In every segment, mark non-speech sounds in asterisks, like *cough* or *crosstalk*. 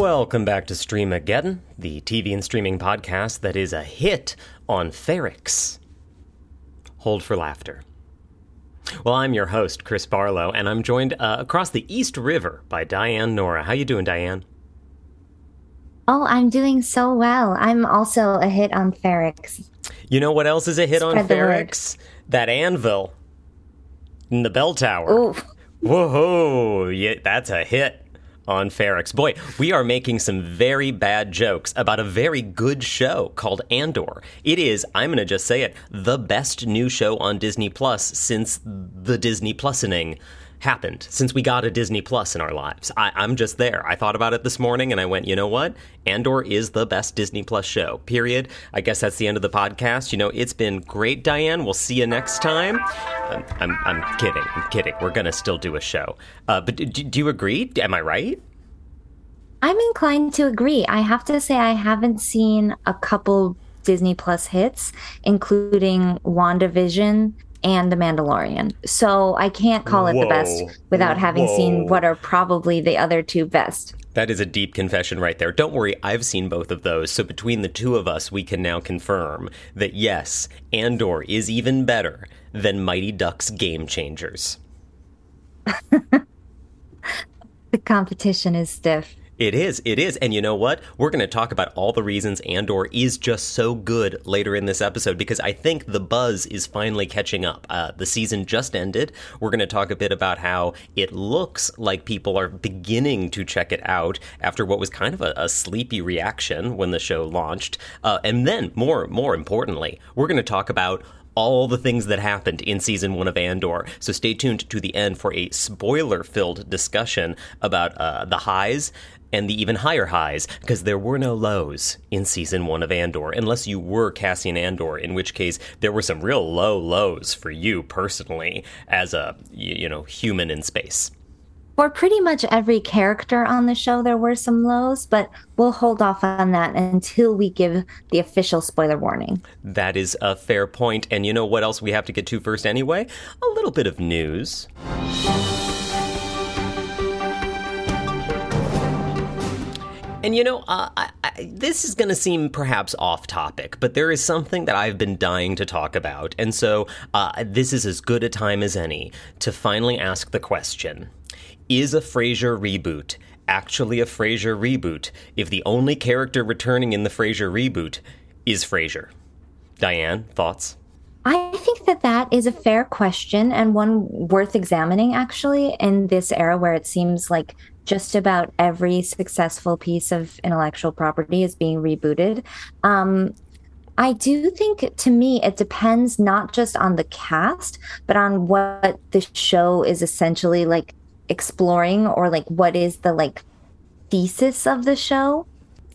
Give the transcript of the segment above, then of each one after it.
Welcome back to Streamageddon, the TV and streaming podcast that is a hit on Ferrix. Hold for laughter. Well, I'm your host, Chris Barlow, and I'm joined uh, across the East River by Diane Nora. How you doing, Diane? Oh, I'm doing so well. I'm also a hit on Ferrix. You know what else is a hit Spread on Ferrix? That anvil in the bell tower. Ooh. Whoa, yeah, that's a hit on Ferrix. Boy, we are making some very bad jokes about a very good show called Andor. It is, I'm going to just say it, the best new show on Disney Plus since the Disney Plusening happened since we got a Disney Plus in our lives. I, am just there. I thought about it this morning and I went, you know what? Andor is the best Disney Plus show, period. I guess that's the end of the podcast. You know, it's been great, Diane. We'll see you next time. I'm, I'm, I'm kidding. I'm kidding. We're going to still do a show. Uh, but do, do you agree? Am I right? I'm inclined to agree. I have to say, I haven't seen a couple Disney Plus hits, including WandaVision and The Mandalorian. So I can't call it Whoa. the best without having Whoa. seen what are probably the other two best. That is a deep confession right there. Don't worry, I've seen both of those. So between the two of us, we can now confirm that yes, Andor is even better than Mighty Ducks Game Changers. *laughs* the competition is stiff. It is. It is. And you know what? We're going to talk about all the reasons Andor is just so good later in this episode because I think the buzz is finally catching up. Uh, the season just ended. We're going to talk a bit about how it looks like people are beginning to check it out after what was kind of a, a sleepy reaction when the show launched. Uh, and then, more more importantly, we're going to talk about all the things that happened in season one of Andor. So stay tuned to the end for a spoiler filled discussion about uh, the highs and the even higher highs, because there were no lows in season one of Andor, unless you were Cassian Andor, in which case there were some real low lows for you personally as a you know human in space. For pretty much every character on the show, there were some lows, but we'll hold off on that until we give the official spoiler warning. That is a fair. And you know what else we have to get to first anyway? A little bit of news. And you know, uh, I, I, this is going to seem perhaps off topic, but there is something that I've been dying to talk about. And so uh, this is as good a time as any to finally ask the question Is a Frasier reboot actually a Frasier reboot if the only character returning in the Frasier reboot is Frasier? Diane, thoughts? I think that that is a fair question and one worth examining actually in this era where it seems like just about every successful piece of intellectual property is being rebooted. Um, I do think to me it depends not just on the cast, but on what the show is essentially like exploring or like what is the like thesis of the show.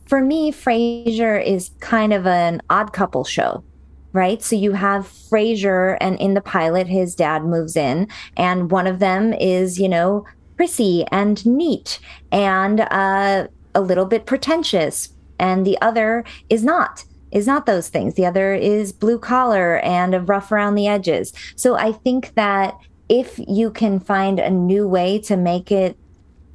For me, Frasier is kind of an odd couple show right? So you have Frasier, and in the pilot, his dad moves in, and one of them is, you know, prissy and neat and uh, a little bit pretentious, and the other is not is not those things. The other is blue collar and rough around the edges. So I think that if you can find a new way to make it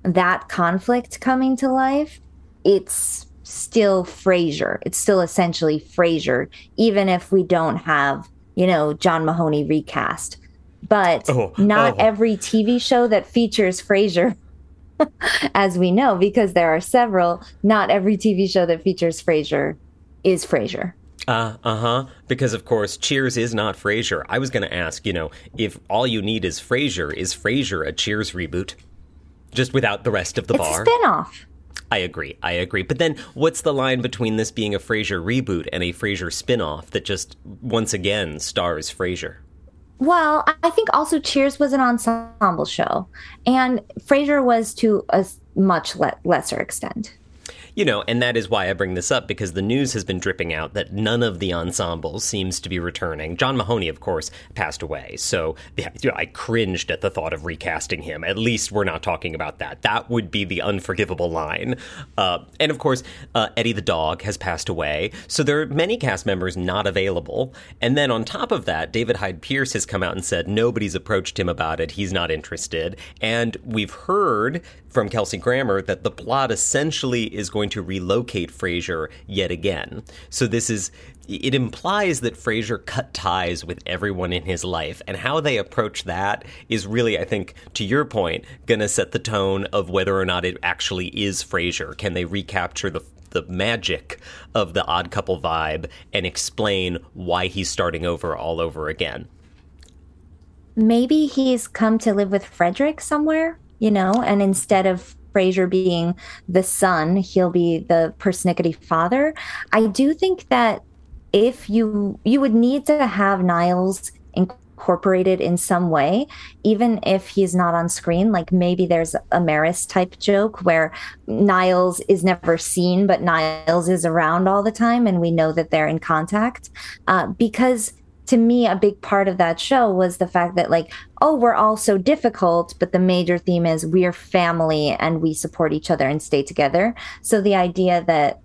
that conflict coming to life, it's still Frasier. It's still essentially Frasier, even if we don't have, you know, John Mahoney recast but oh, not oh. every TV show that features Frasier, *laughs* as we know, because there are several, not every TV show that features Frasier is Frasier. Uh uh-huh. Because of course, Cheers is not Frasier. I was going to ask, you know, if all you need is Frasier, is Frasier a Cheers reboot? Just without the rest of the it's bar. A spinoff. I agree. I agree. But then, what's the line between this being a Frasier reboot and a Frasier spinoff that just once again stars Frasier? Well, I think also Cheers was an ensemble show, and Frasier was to a much le- lesser extent. You know, and that is why I bring this up because the news has been dripping out that none of the ensembles seems to be returning. John Mahoney, of course, passed away, so I cringed at the thought of recasting him. At least we're not talking about that. That would be the unforgivable line. Uh, and of course, uh, Eddie the dog has passed away, so there are many cast members not available. And then on top of that, David Hyde Pierce has come out and said nobody's approached him about it. He's not interested. And we've heard from Kelsey Grammer that the plot essentially is going to relocate Frasier yet again. So this is it implies that Frasier cut ties with everyone in his life, and how they approach that is really, I think, to your point, going to set the tone of whether or not it actually is Frasier. Can they recapture the the magic of the odd couple vibe and explain why he's starting over all over again? Maybe he's come to live with Frederick somewhere you know, and instead of Frasier being the son, he'll be the persnickety father. I do think that if you you would need to have Niles incorporated in some way, even if he's not on screen. Like maybe there's a Maris type joke where Niles is never seen, but Niles is around all the time, and we know that they're in contact. Uh, because to me, a big part of that show was the fact that, like, oh, we're all so difficult, but the major theme is we're family and we support each other and stay together. So the idea that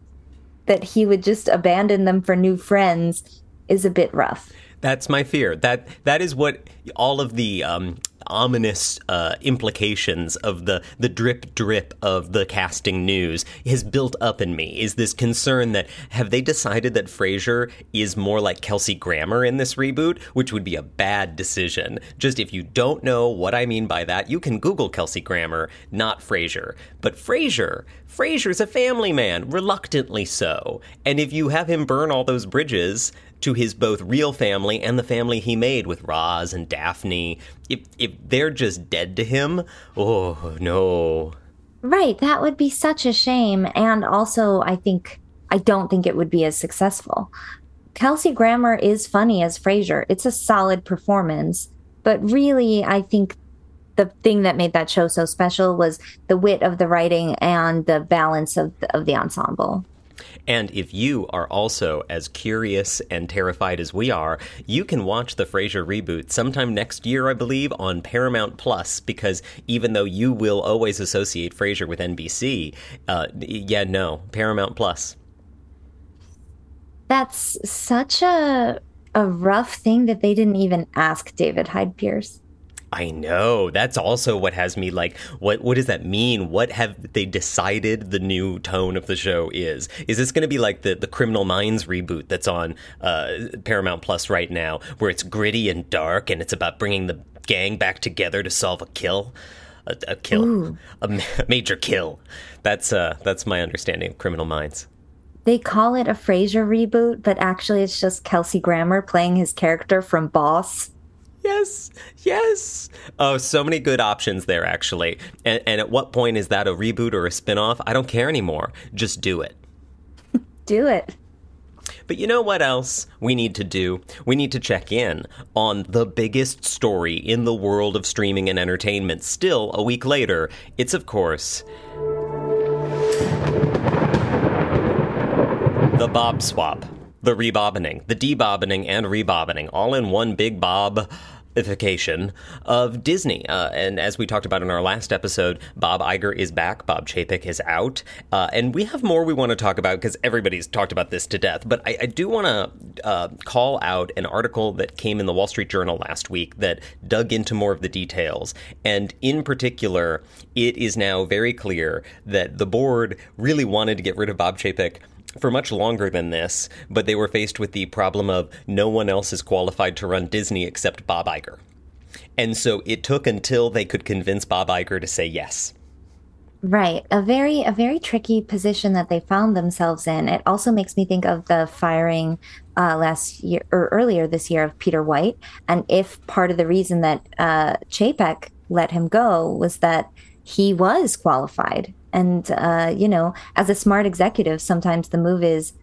that he would just abandon them for new friends is a bit rough. That's my fear. That that is what all of the um, ominous uh, implications of the the drip drip of the casting news has built up in me. Is this concern that have they decided that Frasier is more like Kelsey Grammer in this reboot, which would be a bad decision. Just if you don't know what I mean by that, you can Google Kelsey Grammer, not Frasier. But Frasier, Frasier's a family man, reluctantly so. And if you have him burn all those bridges, to his both real family and the family he made with Roz and Daphne. If if they're just dead to him, oh no. Right, that would be such a shame and also I think I don't think it would be as successful. Kelsey Grammer is funny as Frasier. It's a solid performance, but really I think the thing that made that show so special was the wit of the writing and the balance of the, of the ensemble. And if you are also as curious and terrified as we are, you can watch the Frasier reboot sometime next year, I believe, on Paramount Plus. Because even though you will always associate Frasier with NBC, uh, yeah, no, Paramount Plus. That's such a a rough thing that they didn't even ask David Hyde Pierce. I know. That's also what has me like, what what does that mean? What have they decided the new tone of the show is? Is this going to be like the, the Criminal Minds reboot that's on uh, Paramount Plus right now, where it's gritty and dark and it's about bringing the gang back together to solve a kill? A, a kill, a major kill. That's uh, that's my understanding of Criminal Minds they call it a Frasier reboot, but actually it's just Kelsey Grammer playing his character from Boss yes, yes. Oh, so many good options there, actually. And, and at what point is that a reboot or a spinoff? I don't care anymore. Just do it. do it. But you know what else we need to do? We need to check in on the biggest story in the world of streaming and entertainment. Still, a week later, it's of course. The Bob Swap. The rebobbining, the debobbining, and rebobbining, all in one big bob of Disney. Uh, and as we talked about in our last episode, Bob Iger is back, Bob Chapek is out. Uh, and we have more we want to talk about because everybody's talked about this to death. But I, I do want to uh, call out an article that came in the Wall Street Journal last week that dug into more of the details. And in particular, it is now very clear that the board really wanted to get rid of Bob Chapek for much longer than this, but they were faced with the problem of no one else is qualified to run Disney except Bob Iger. And so it took until they could convince Bob Iger to say yes. Right. A very a very tricky position that they found themselves in. It also makes me think of the firing uh, last year or earlier this year of Peter White. And if part of the reason that uh, Chapek let him go was that he was qualified and, uh, you know, as a smart executive, sometimes the move is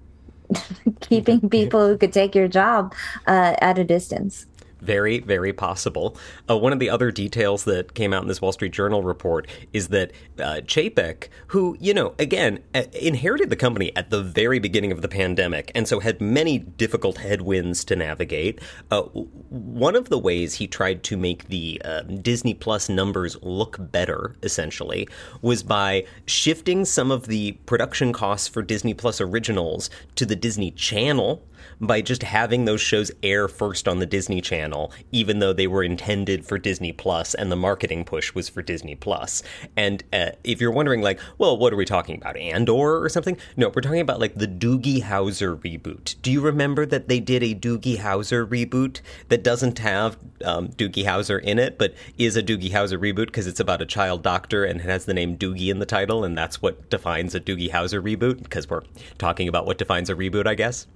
*laughs* keeping people who could take your job uh, at a distance. Very, very possible. Uh, one of the other details that came out in this Wall Street Journal report is that uh, Chapek, who, you know, again, uh, inherited the company at the very beginning of the pandemic and so had many difficult headwinds to navigate, uh, one of the ways he tried to make the uh, Disney Plus numbers look better, essentially, was by shifting some of the production costs for Disney Plus originals to the Disney Channel by just having those shows air first on the Disney Channel, even though they were intended for Disney Plus and the marketing push was for Disney Plus. And uh, if you're wondering, like, well, what are we talking about? Andor or something? No, we're talking about like the Doogie Howser reboot. Do you remember that they did a Doogie Howser reboot that doesn't have um, Doogie Howser in it, but is a Doogie Howser reboot because it's about a child doctor and it has the name Doogie in the title, and that's what defines a Doogie Howser reboot? Because we're talking about what defines a reboot, I guess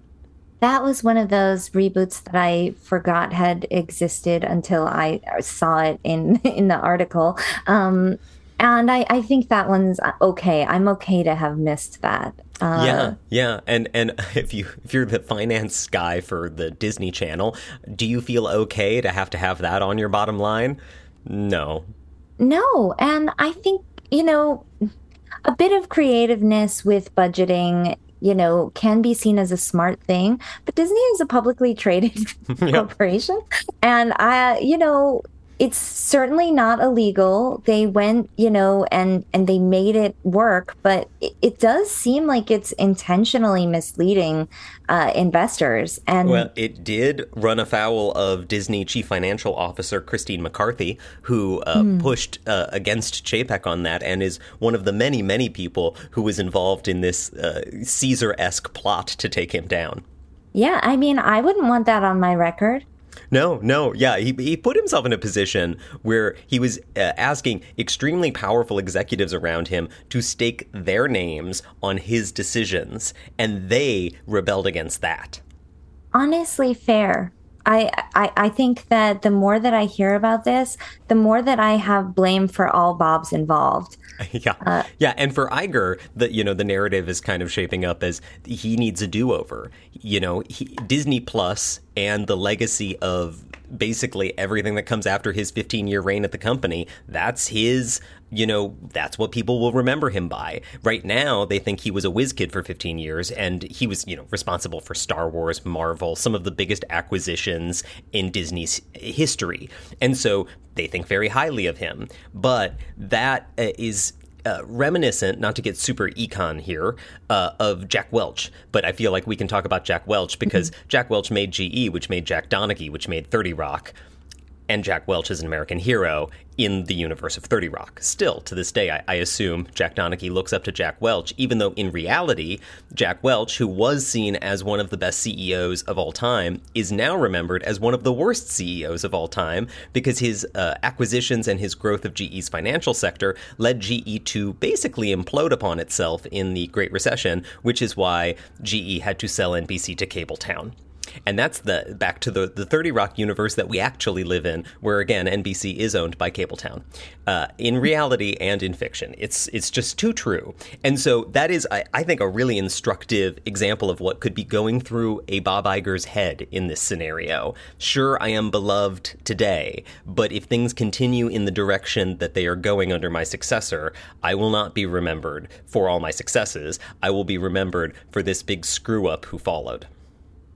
that was one of those reboots that I forgot had existed until I saw it in *laughs* in the article. Um, and I, I think that one's okay. I'm okay to have missed that. Uh, yeah, yeah, and and *laughs* if you if you're the finance guy for the Disney Channel, do you feel okay to have to have that on your bottom line? No, no, and I think you know a bit of creativeness with budgeting you know, can be seen as a smart thing. But Disney is a publicly traded *laughs* *laughs* corporation. And I, you know, it's certainly not illegal. They went, you know, and and they made it work, but it, it does seem like it's intentionally misleading uh, investors. And well, it did run afoul of Disney chief financial officer Christine McCarthy, who uh, mm. pushed uh, against Chapek on that, and is one of the many, many people who was involved in this uh, Caesar-esque plot to take him down. Yeah, I mean, I wouldn't want that on my record. No, no, yeah, he he put himself in a position where he was uh, asking extremely powerful executives around him to stake their names on his decisions, and they rebelled against that. Honestly, fair. I, I, I think that the more that I hear about this, the more that I have blame for all Bobs involved. *laughs* Yeah, uh, yeah, and for Iger, the you know the narrative is kind of shaping up as he needs a do over. You know, he, Disney Plus and the legacy of basically everything that comes after his 15 year reign at the company. That's his, you know, that's what people will remember him by. Right now, they think he was a whiz kid for 15 years and he was, you know, responsible for Star Wars, Marvel, some of the biggest acquisitions in Disney's history. And so they think very highly of him. But that uh, is uh, reminiscent, not to get super econ here, uh, of Jack Welch. But I feel like we can talk about Jack Welch because mm-hmm. Jack Welch made GE, which made Jack Donaghy, which made 30 Rock and Jack Welch is an American hero in the universe of 30 Rock. Still, to this day, I, I, assume Jack Donaghy looks up to Jack Welch, even though in reality, Jack Welch, who was seen as one of the best CEOs of all time, is now remembered as one of the worst CEOs of all time because his uh, acquisitions and his growth of GE's financial sector led GE to basically implode upon itself in the Great Recession, which is why GE had to sell NBC to Cabletown and that's the back to the the Thirty Rock universe that we actually live in, where again NBC is owned by Cabletown, uh, in reality and in fiction. It's it's just too true, and so that is I, I think a really instructive example of what could be going through a Bob Iger's head in this scenario. Sure, I am beloved today, but if things continue in the direction that they are going under my successor, I will not be remembered for all my successes. I will be remembered for this big screw up who followed.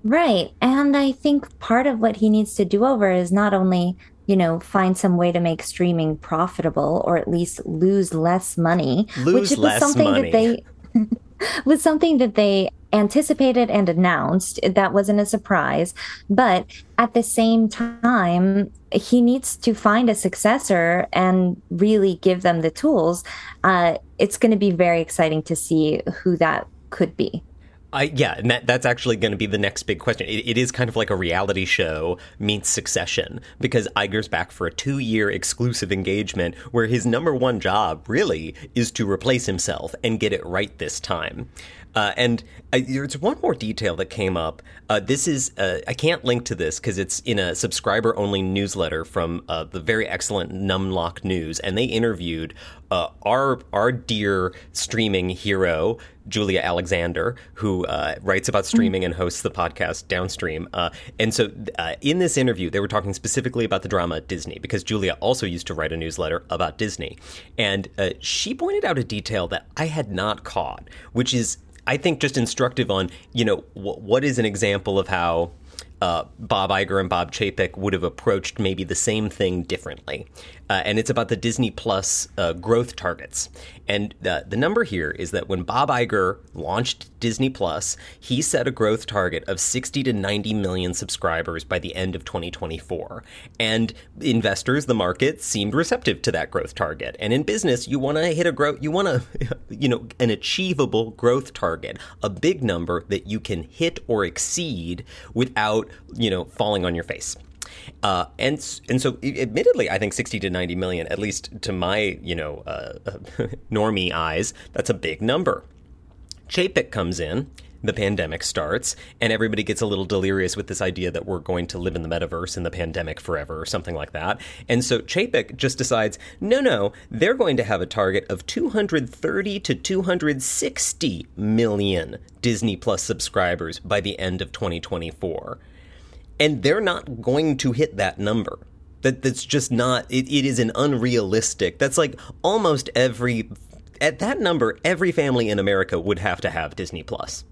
Right. And I think part of what he needs to do over is not only, you know, find some way to make streaming profitable or at least lose less money, lose which was something money. that they *laughs* was something that they anticipated and announced. That wasn't a surprise. But at the same time, he needs to find a successor and really give them the tools. Uh, it's going to be very exciting to see who that could be. I, yeah, and that, that's actually going to be the next big question. It, it is kind of like a reality show meets Succession because Iger's back for a two year exclusive engagement where his number one job really is to replace himself and get it right this time. Uh, and uh, there's one more detail that came up. Uh, this is uh, I can't link to this because it's in a subscriber only newsletter from uh, the very excellent Numlock News, and they interviewed uh, our our dear streaming hero Julia Alexander, who uh, writes about streaming and hosts the podcast Downstream. Uh, and so, uh, in this interview, they were talking specifically about the drama Disney because Julia also used to write a newsletter about Disney, and uh, she pointed out a detail that I had not caught, which is. I think just instructive on, you know, what is an example of how uh, Bob Iger and Bob Chapek would have approached maybe the same thing differently. Uh, and it's about the Disney Plus uh, growth targets. And the, the number here is that when Bob Iger launched Disney Plus, he set a growth target of 60 to 90 million subscribers by the end of 2024. And investors, the market, seemed receptive to that growth target. And in business, you want to hit a growth, you want to, *laughs* you know, an achievable growth target, a big number that you can hit or exceed without, you know, falling on your face. Uh, and and so, admittedly, I think sixty to ninety million, at least to my you know uh, *laughs* normie eyes, that's a big number. Chapek comes in. The pandemic starts, and everybody gets a little delirious with this idea that we're going to live in the metaverse in the pandemic forever, or something like that. And so Chapek just decides, no, no, they're going to have a target of 230 to 260 million Disney Plus subscribers by the end of 2024 and they're not going to hit that number. That that's just not. It, it is an unrealistic. That's like almost every at that number, every family in America would have to have Disney Plus.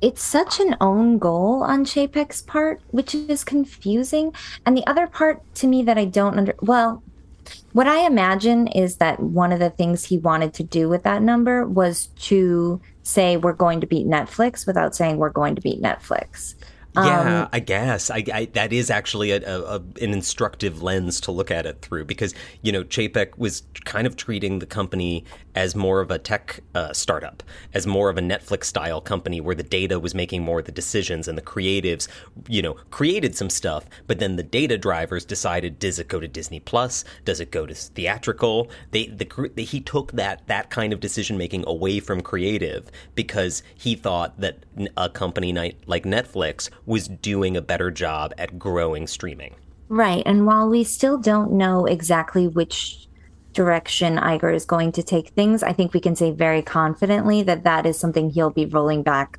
It's such an own goal on Chapek's part, which is confusing. And the other part to me that I don't under well, what I imagine is that one of the things he wanted to do with that number was to say we're going to beat Netflix without saying we're going to beat Netflix. Yeah, um, I guess I, I, that is actually a, a, an instructive lens to look at it through because you know Chapek was kind of treating the company as more of a tech uh, startup, as more of a Netflix style company where the data was making more of the decisions and the creatives, you know, created some stuff, but then the data drivers decided does it go to Disney Plus, does it go to theatrical? They the, the he took that that kind of decision making away from creative because he thought that a company like Netflix was doing a better job at growing streaming. Right. And while we still don't know exactly which direction Iger is going to take things, I think we can say very confidently that that is something he'll be rolling back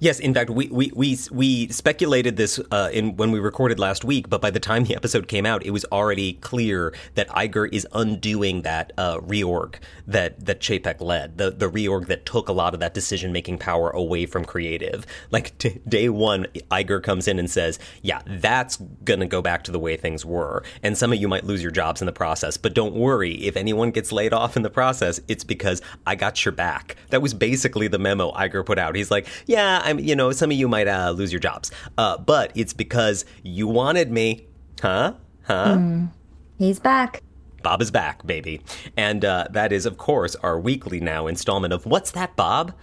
Yes, in fact, we we we, we speculated this uh, in when we recorded last week, but by the time the episode came out, it was already clear that Iger is undoing that uh, reorg that that Chapek led, the the reorg that took a lot of that decision making power away from creative. Like t- day one, Iger comes in and says, "Yeah, that's gonna go back to the way things were, and some of you might lose your jobs in the process, but don't worry. If anyone gets laid off in the process, it's because I got your back." That was basically the memo Iger put out. He's like, "Yeah." Yeah, I'm, you know, some of you might uh, lose your jobs, uh, but it's because you wanted me, huh? Huh? Mm, he's back. Bob is back, baby. And uh, that is, of course, our weekly now installment of What's That Bob?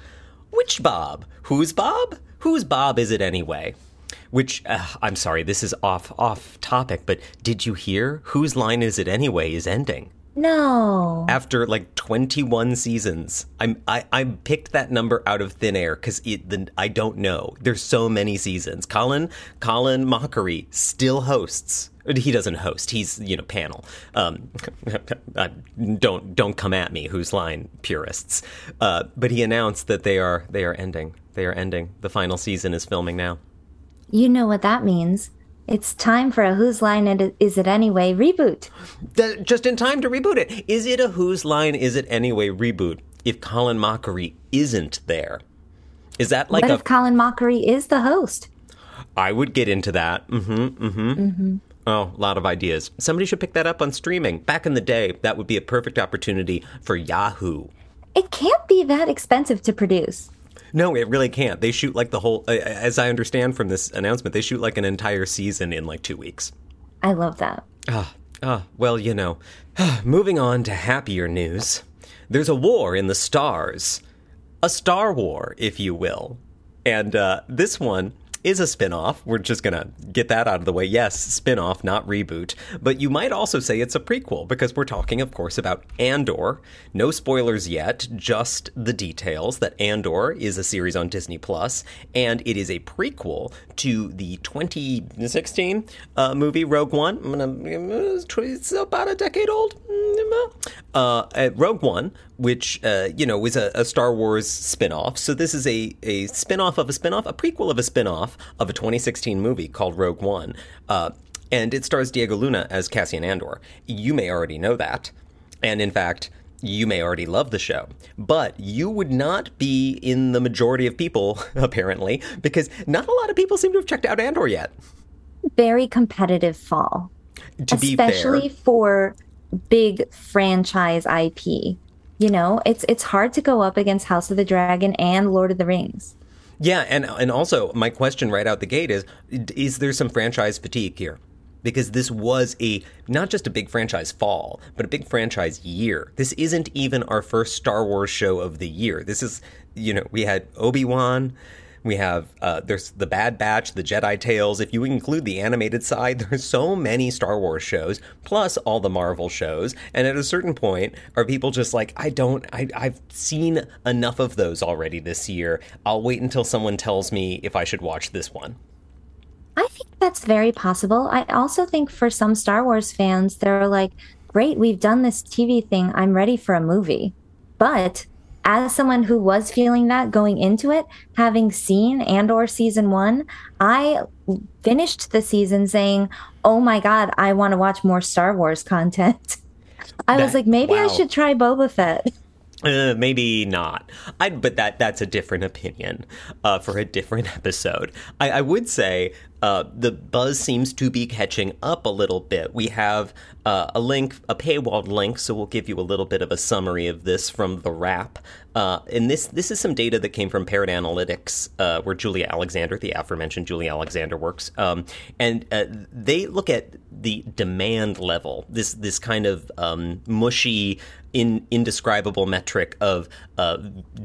Which Bob? Who's Bob? Whose Bob is it anyway? Which uh, I'm sorry, this is off off topic, but did you hear whose line is it anyway is ending? No. After like 21 seasons, I'm I I picked that number out of thin air because it I don't know. There's so many seasons. Colin Colin Mochrie still hosts. He doesn't host. He's you know panel. Um, *laughs* don't don't come at me. Whose line purists? Uh, but he announced that they are they are ending. They are ending. The final season is filming now. You know what that means. It's time for a Whose Line Is It Anyway reboot. Just in time to reboot it. Is it a Whose Line Is It Anyway reboot if Colin Mochrie isn't there? Is that like what a. if Colin Mochrie is the host? I would get into that. Mm-hmm, mm-hmm. Mm-hmm. Oh, a lot of ideas. Somebody should pick that up on streaming. Back in the day, that would be a perfect opportunity for Yahoo. It can't be that expensive to produce. No, it really can't. They shoot like the whole, as I understand from this announcement, they shoot like an entire season in like two weeks. I love that. Ah, ah, well, you know. *sighs* Moving on to happier news. There's a war in the stars. A star war, if you will. And uh, this one is a spin-off. We're just going to get that out of the way. Yes, spin-off, not reboot. But you might also say it's a prequel because we're talking of course about Andor. No spoilers yet, just the details that Andor is a series on Disney Plus and it is a prequel to the 2016 uh, movie Rogue One. It's about a decade old. Uh, Rogue One, which uh, you know was a, a, Star Wars spin-off. So this is a a spin-off of a spin-off, a prequel of a spin-off of a 2016 movie called Rogue One. Uh, and it stars Diego Luna as Cassian Andor. You may already know that. And in fact, you may already love the show, but you would not be in the majority of people, *laughs* apparently, because not a lot of people seem to have checked out Andor yet. Very competitive fall. To Especially fair, for big franchise IP. You know, it's it's hard to go up against House of the Dragon and Lord of the Rings. Yeah, and and also my question right out the gate is is there some franchise fatigue here? Because this was a not just a big franchise fall, but a big franchise year. This isn't even our first Star Wars show of the year. This is, you know, we had Obi-Wan, we have uh, there's the Bad Batch, the Jedi Tales. If you include the animated side, *laughs* there's so many Star Wars shows, plus all the Marvel shows. And at a certain point, are people just like, I don't, I, I've seen enough of those already this year. I'll wait until someone tells me if I should watch this one. I think that's very possible. I also think for some Star Wars fans, they're like, great, we've done this TV thing. I'm ready for a movie. But as someone who was feeling that going into it, having seen Andor season one, I finished the season saying, "Oh my god, I want to watch more Star Wars content." *laughs* I that, was like, maybe wow. I should try Boba Fett. *laughs* Uh, maybe not. I, but that that's a different opinion uh, for a different *laughs* episode. I, I would say uh, the buzz seems to be catching up a little bit. We have uh, a link, a paywalled link, so we'll give you a little bit of a summary of this from the wrap. Uh, and this this is some data that came from Parrot Analytics, uh, where Julia Alexander, the aforementioned Julia Alexander, works, um, and uh, they look at the demand level. This this kind of um, mushy in, indescribable metric of uh,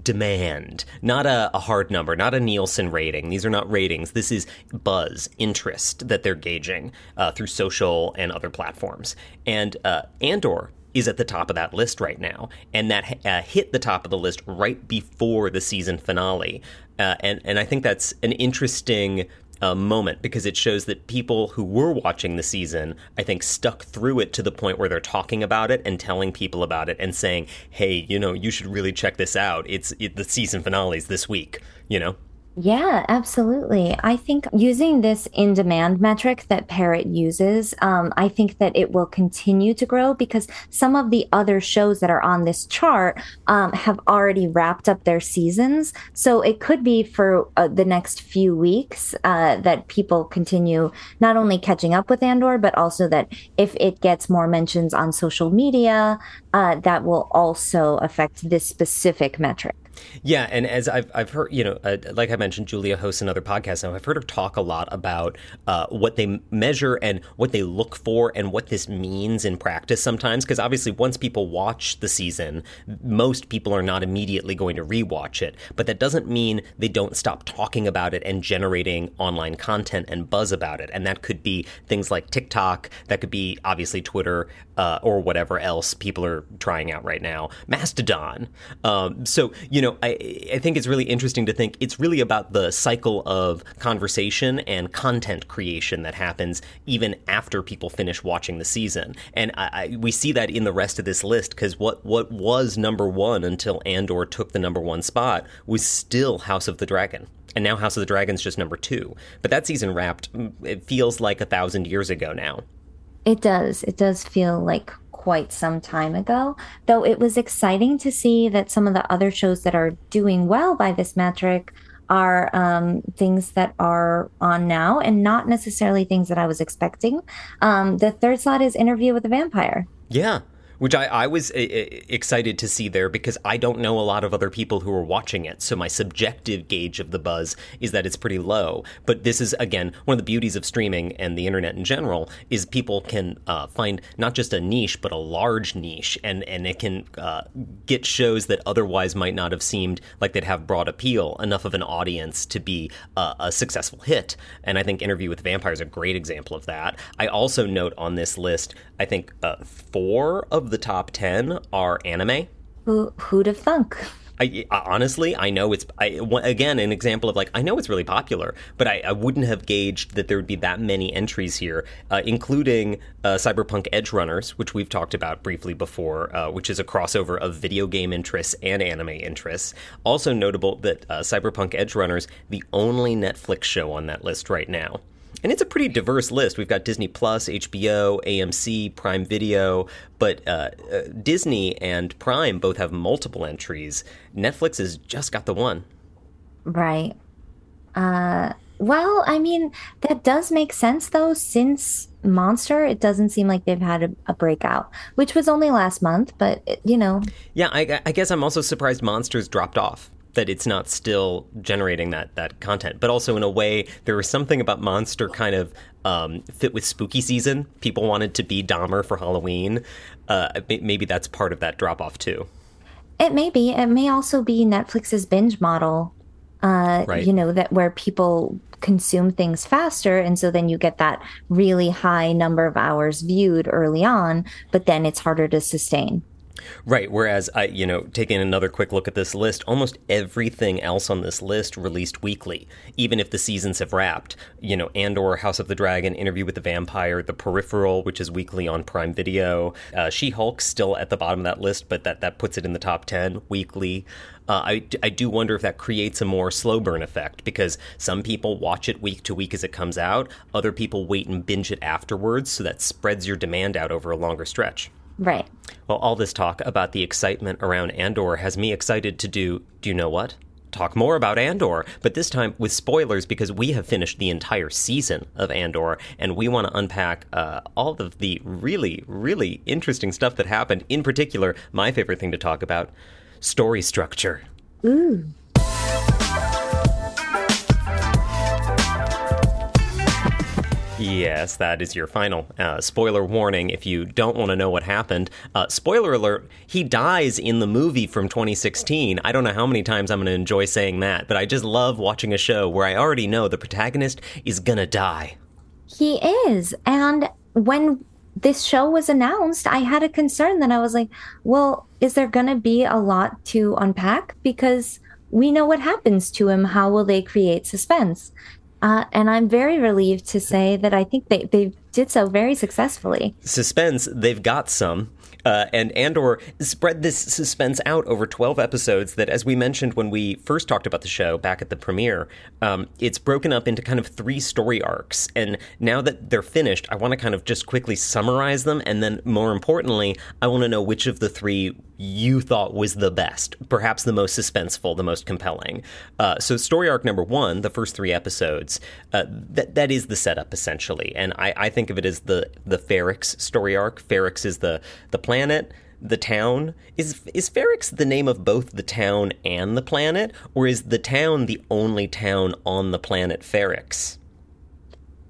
demand, not a, a, hard number, not a Nielsen rating. These are not ratings. This is buzz, interest that they're gauging uh, through social and other platforms. And uh, Andor is at the top of that list right now, and that uh, hit the top of the list right before the season finale. Uh, and and I think that's an interesting uh, moment because it shows that people who were watching the season, I think, stuck through it to the point where they're talking about it and telling people about it and saying, "Hey, you know, you should really check this out. It's it, the season finales this week." You know. Yeah, absolutely. I think using this in demand metric that Parrot uses, um, I think that it will continue to grow because some of the other shows that are on this chart um, have already wrapped up their seasons. So it could be for uh, the next few weeks uh, that people continue not only catching up with Andor, but also that if it gets more mentions on social media, uh, that will also affect this specific metric. Yeah, and as I've I've heard, you know, uh, like I mentioned, Julia hosts another podcast now. I've heard her talk a lot about uh, what they measure and what they look for and what this means in practice sometimes. Because obviously, once people watch the season, most people are not immediately going to rewatch it. But that doesn't mean they don't stop talking about it and generating online content and buzz about it. And that could be things like TikTok. That could be obviously Twitter uh, or whatever else people are trying out right now. Mastodon. Um, so you know know, I, I think it's really interesting to think it's really about the cycle of conversation and content creation that happens even after people finish watching the season. And I, I, we see that in the rest of this list because what, what was number one until Andor took the number one spot was still House of the Dragon and now House of the Dragon's just number two. But that season wrapped, mm, it feels like a thousand years ago now. It does. It does feel like quite some time ago, though it was exciting to see that some of the other shows that are doing well by this metric are um, things that are on now and not necessarily things that I was expecting. Um, the third slot is Interview with a Vampire. Yeah, which I, I was uh, excited to see there because I don't know a lot of other people who are watching it. So my subjective gauge of the buzz is that it's pretty low. But this is, again, one of the beauties of streaming and the internet in general is people can uh, find not just a niche, but a large niche. And, and it can uh, get shows that otherwise might not have seemed like they'd have broad appeal, enough of an audience to be a successful hit. And I think Interview with Vampire is a great example of that. I also note on this list, I think uh, four of the top 10 are anime. Who, who'd have thunk? I, honestly, I know it's I, again an example of like I know it's really popular, but I, I wouldn't have gauged that there would be that many entries here, uh, including uh, Cyberpunk Edgerunners, which we've talked about briefly before, uh, which is a crossover of video game interests and anime interests. Also notable that uh, Cyberpunk Edgerunners, the only Netflix show on that list right now. And it's a pretty diverse list. We've got Disney Plus, HBO, AMC, Prime Video, but uh, uh, Disney and Prime both have multiple entries. Netflix has just got the one. Right. Uh, well, I mean, that does make sense though, since Monster, it doesn't seem like they've had a, a breakout, which was only last month, but you know. Yeah, I, I guess I'm also surprised Monsters dropped off that it's not still generating that that content. But also in a way, there was something about Monster kind of um, fit with spooky season. People wanted to be Dahmer for Halloween. Uh, maybe that's part of that drop off too. It may be. It may also be Netflix's binge model. Uh, right. You know that where people consume things faster, and so then you get that really high number of hours viewed early on, but then it's harder to sustain. Right. Whereas I, you know, taking another quick look at this list, almost everything else on this list released weekly, even if the seasons have wrapped. You know, Andor, House of the Dragon, Interview with the Vampire, The Peripheral, which is weekly on Prime Video. Uh, she Hulk still at the bottom of that list, but that that puts it in the top ten weekly. Uh, I, I do wonder if that creates a more slow burn effect because some people watch it week to week as it comes out, other people wait and binge it afterwards, so that spreads your demand out over a longer stretch. Right. Well, all this talk about the excitement around Andor has me excited to do, do you know what? Talk more about Andor, but this time with spoilers because we have finished the entire season of Andor and we want to unpack uh, all of the really, really interesting stuff that happened. In particular, my favorite thing to talk about story structure. Ooh. Yes, that is your final uh, spoiler warning. If you don't want to know what happened, uh, spoiler alert: he dies in the movie from 2016. I don't know how many times I'm going to enjoy saying that, but I just love watching a show where I already know the protagonist is gonna die. He is, and when this show was announced, I had a concern that I was like, well, is there going to be a lot to unpack? Because we know what happens to him. How will they create suspense? Uh, and I'm very relieved to say that I think they, they did so very successfully. Suspense, they've got some. Uh, and Andor spread this suspense out over 12 episodes that, as we mentioned when we first talked about the show back at the premiere, um, it's broken up into kind of three story arcs. And now that they're finished, I want to kind of just quickly summarize them. And then, more importantly, I want to know which of the three you thought was the best, perhaps the most suspenseful, the most compelling. Uh, so, story arc number one, the first three episodes, uh, that that is the setup essentially, and I, I think of it as the the Ferrix story arc. Ferrix is the the planet. The town is is Ferrix the name of both the town and the planet, or is the town the only town on the planet Ferrix?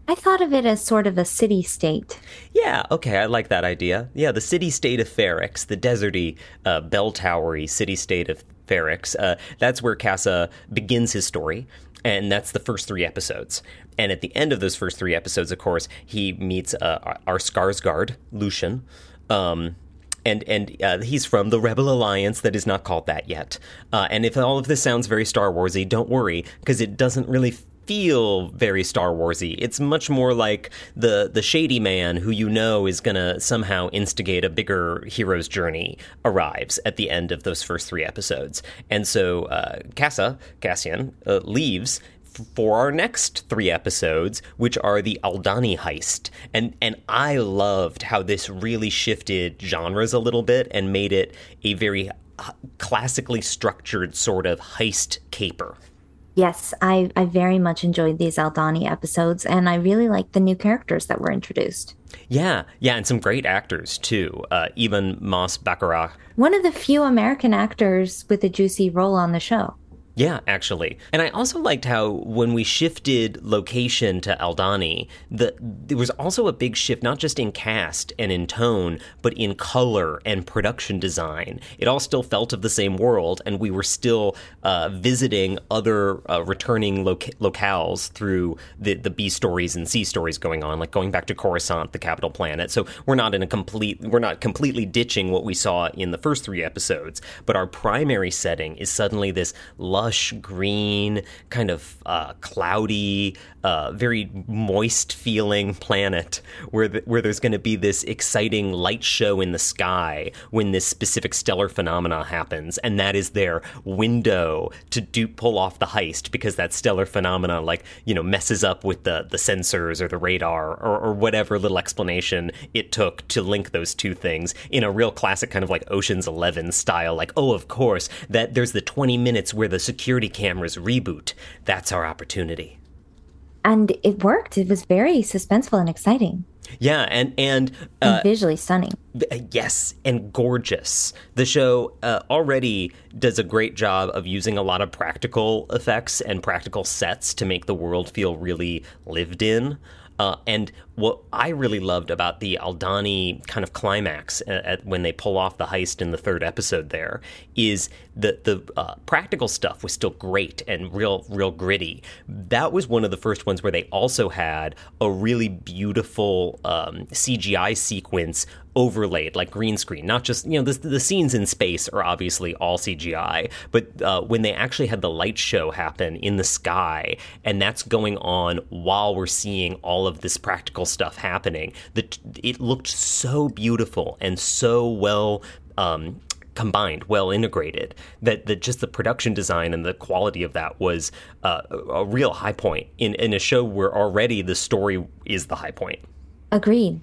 I thought of it as sort of a city state. Yeah, okay, I like that idea. Yeah, the city state of Ferrix, the deserty, uh, bell towery city state of Ferrix. Uh, that's where Kassa begins his story, and that's the first three episodes. And at the end of those first three episodes, of course, he meets uh, our Skarsgård, Luthen. Um, and and uh, he's from the Rebel Alliance that is not called that yet. Uh, and if all of this sounds very Star Warsy, don't worry because it doesn't really feel very Star Warsy. It's much more like the the shady man who you know is gonna somehow instigate a bigger hero's journey arrives at the end of those first three episodes. And so uh, Kassa Cassian uh, leaves for our next three episodes, which are the Aldani heist. And and I loved how this really shifted genres a little bit and made it a very uh, classically structured sort of heist caper. Yes, I, I very much enjoyed these Aldani episodes, and I really like the new characters that were introduced. Yeah, yeah, and some great actors too. Uh, Ebon Moss-Bachrach. One of the few American actors with a juicy role on the show. Yeah, actually. And I also liked how when we shifted location to Aldani, the, there was also a big shift, not just in cast and in tone, but in color and production design. It all still felt of the same world, and we were still uh, visiting other uh, returning loca- locales through the, the B stories and C stories going on, like going back to Coruscant, the capital planet. So we're not in a complete, we're not completely ditching what we saw in the first three episodes, but our primary setting is suddenly this lush green, kind of uh, cloudy, uh, very moist feeling planet where the, where there's going to be this exciting light show in the sky when this specific stellar phenomena happens, and that is their window to do pull off the heist because that stellar phenomena like you know messes up with the the sensors or the radar or, or whatever little explanation it took to link those two things in a real classic kind of like Ocean's Eleven style. Like oh of course that there's the 20 minutes where the security cameras reboot. That's our opportunity and it worked. It was very suspenseful and exciting. Yeah, and and, uh, and visually stunning. Uh, yes, and gorgeous. The show uh, already does a great job of using a lot of practical effects and practical sets to make the world feel really lived in. Uh, and what I really loved about the Aldani kind of climax at, at, when they pull off the heist in the third episode there is the the uh, practical stuff was still great and real real gritty. That was one of the first ones where they also had a really beautiful um, CGI sequence overlaid like green screen not just you know the, the scenes in space are obviously all cgi but uh, when they actually had the light show happen in the sky and that's going on while we're seeing all of this practical stuff happening. The, it looked so beautiful and so well um, combined, well integrated, that, that just the production design and the quality of that was uh, a real high point in, in a show where already the story is the high point. Agreed.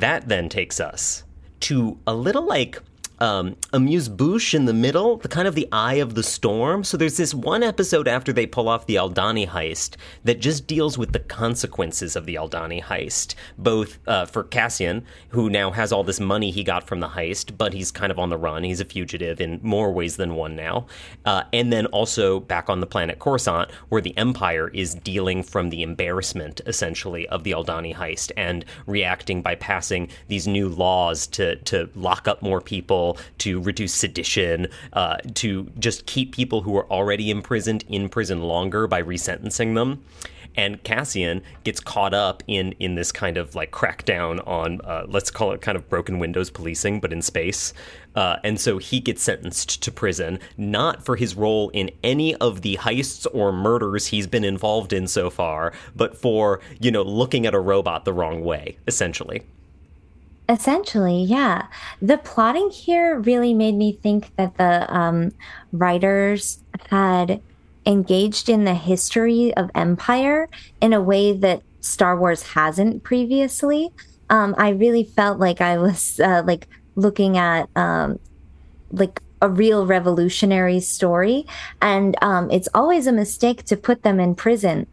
That then takes us to a little like um, amuse bouche in the middle, the kind of the eye of the storm. So there's this one episode after they pull off the Aldhani heist that just deals with the consequences of the Aldhani heist, both uh, for Cassian, who now has all this money he got from the heist, but he's kind of on the run. He's a fugitive in more ways than one now, uh, and then also back on the planet Coruscant, where the Empire is dealing from the embarrassment essentially of the Aldhani heist and reacting by passing these new laws to to lock up more people to reduce sedition, uh, to just keep people who are already imprisoned in prison longer by resentencing them and Cassian gets caught up in in this kind of like crackdown on uh, let's call it kind of broken windows policing, but in space. Uh, and so he gets sentenced to prison, not for his role in any of the heists or murders he's been involved in so far, but for you know looking at a robot the wrong way, essentially. Essentially, yeah. The plotting here really made me think that the um, writers had engaged in the history of Empire in a way that Star Wars hasn't previously. Um, I really felt like I was *laughs* uh, like looking at um, like a real revolutionary story, and um, it's always a mistake to put them in prison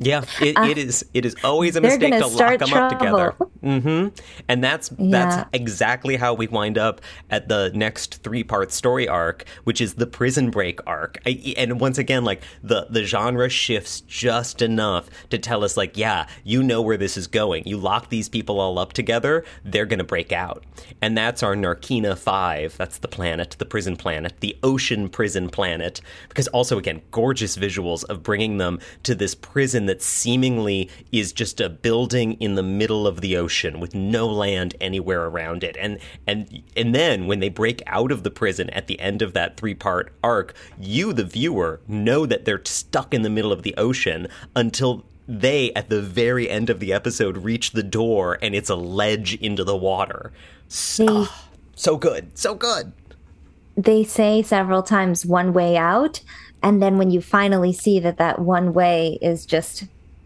yeah, it, uh, *laughs* it is. It is always a mistake to lock them trouble. up together. Mm-hmm. And that's yeah. that's exactly how we wind up at the next three part story arc, which is the prison break arc. I, and once again, like the the genre shifts just enough to tell us, like, yeah, you know where this is going. You lock these people all up together, they're going to break out. And that's our Narkina Five. That's the planet, the prison planet, the ocean prison planet. Because also, again, gorgeous visuals of bringing them to this prison that seemingly is just a building in the middle of the ocean with no land anywhere around it. And and and then when they break out of the prison at the end of that three-part arc, you the viewer know that they're stuck in the middle of the ocean until they at the very end of the episode reach the door and it's a ledge into the water. So, oh, so good. So good. They say several times one way out and then when you finally see that that one way is just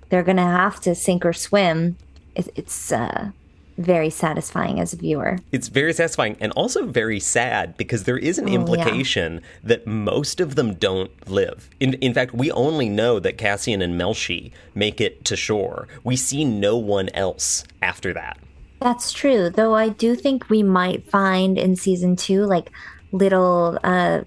they're going to have to sink or swim it, it's uh very satisfying as a viewer. It's very satisfying and also very sad because there is an oh, implication yeah. that most of them don't live. In, in fact, we only know that Cassian and Melshi make it to shore. We see no one else after that. That's true, though I do think we might find in season two, like little uh,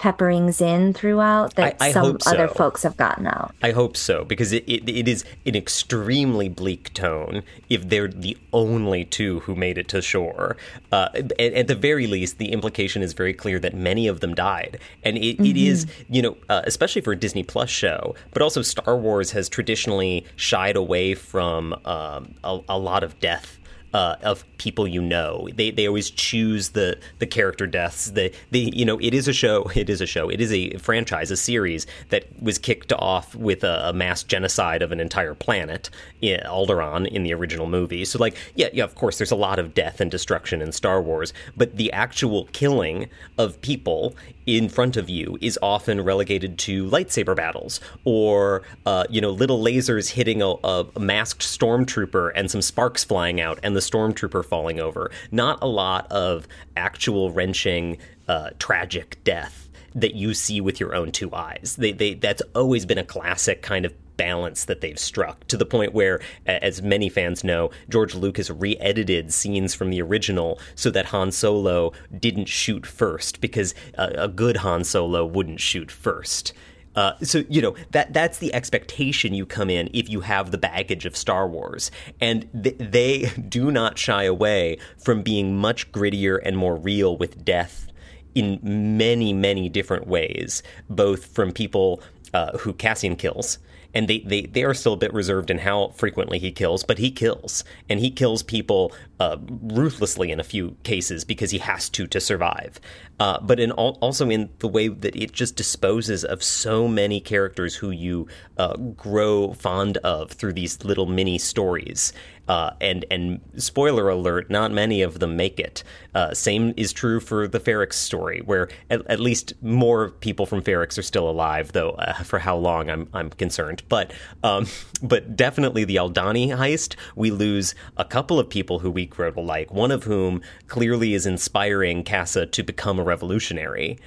pepperings in throughout that I, I some so. other folks have gotten out. I hope so because it, it, it is an extremely bleak tone if they're the only two who made it to shore. Uh, at, at, the very least, the implication is very clear that many of them died, and it, mm-hmm. it is you know uh, especially for a Disney Plus show, but also Star Wars has traditionally shied away from um, a, a lot of death uh, of people you know. They they always choose the the character deaths. The the you know it is a show. *laughs* It is a show. It is a franchise, a series that was kicked off with a, a mass genocide of an entire planet, Alderaan, in the original movie. So like yeah yeah of course there's a lot of death and destruction in Star Wars, but the actual killing of people in front of you is often relegated to lightsaber battles or uh, you know little lasers hitting a, a masked stormtrooper and some sparks flying out and the stormtrooper falling over. Not a lot of actual wrenching, uh, tragic death that you see with your own two eyes. They, they, that's always been a classic kind of balance that they've struck to the point where, as many fans know, George Lucas re edited scenes from the original so that Han Solo didn't shoot first because a, a good Han Solo wouldn't shoot first. Uh, so you know that that's the expectation you come in if you have the baggage of Star Wars, and th- they *laughs* do not shy away from being much grittier and more real with death in many many different ways, both from people uh, who Cassian kills and they, they, they are still a bit reserved in how frequently he kills, but he kills, and he kills people uh, ruthlessly in a few cases because he has to to survive. Uh, but in also in the way that it just disposes of so many characters who you uh, grow fond of through these little mini stories. Uh, and and spoiler alert, not many of them make it. Uh, same is true for the Ferrix story, where at, at, least more people from Ferrix are still alive, though uh, for how long I'm I'm concerned. But um, *laughs* but definitely the Aldhani heist, we lose a couple of people who we grow to like. One of whom clearly is inspiring Casa to become a revolutionary.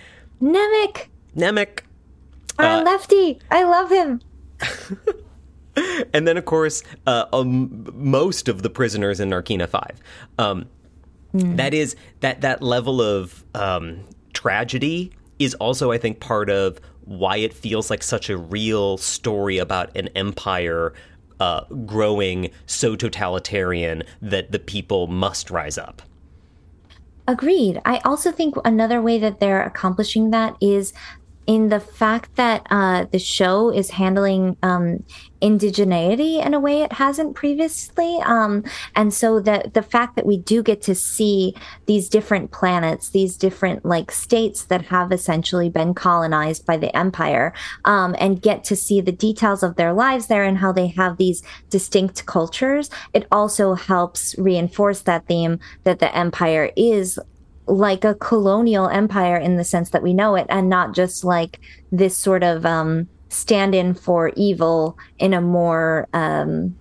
Nemik. Nemik. Our uh, lefty. I love him. *laughs* and then, of course, uh, um, most of the prisoners in Narkina Five. Um, mm. That is that that level of um, tragedy is also, I think, part of why it feels like such a real story about an empire uh, growing so totalitarian that the people must rise up. Agreed. I also think another way that they're accomplishing that is in the fact that uh, the show is handling um, indigeneity in a way it hasn't previously. Um, and so that the fact that we do get to see these different planets, these different like states that have essentially been colonized by the empire, um, and get to see the details of their lives there and how they have these distinct cultures, it also helps reinforce that theme that the empire is like a colonial empire in the sense that we know it and not just like this sort of um, stand in for evil in a more um,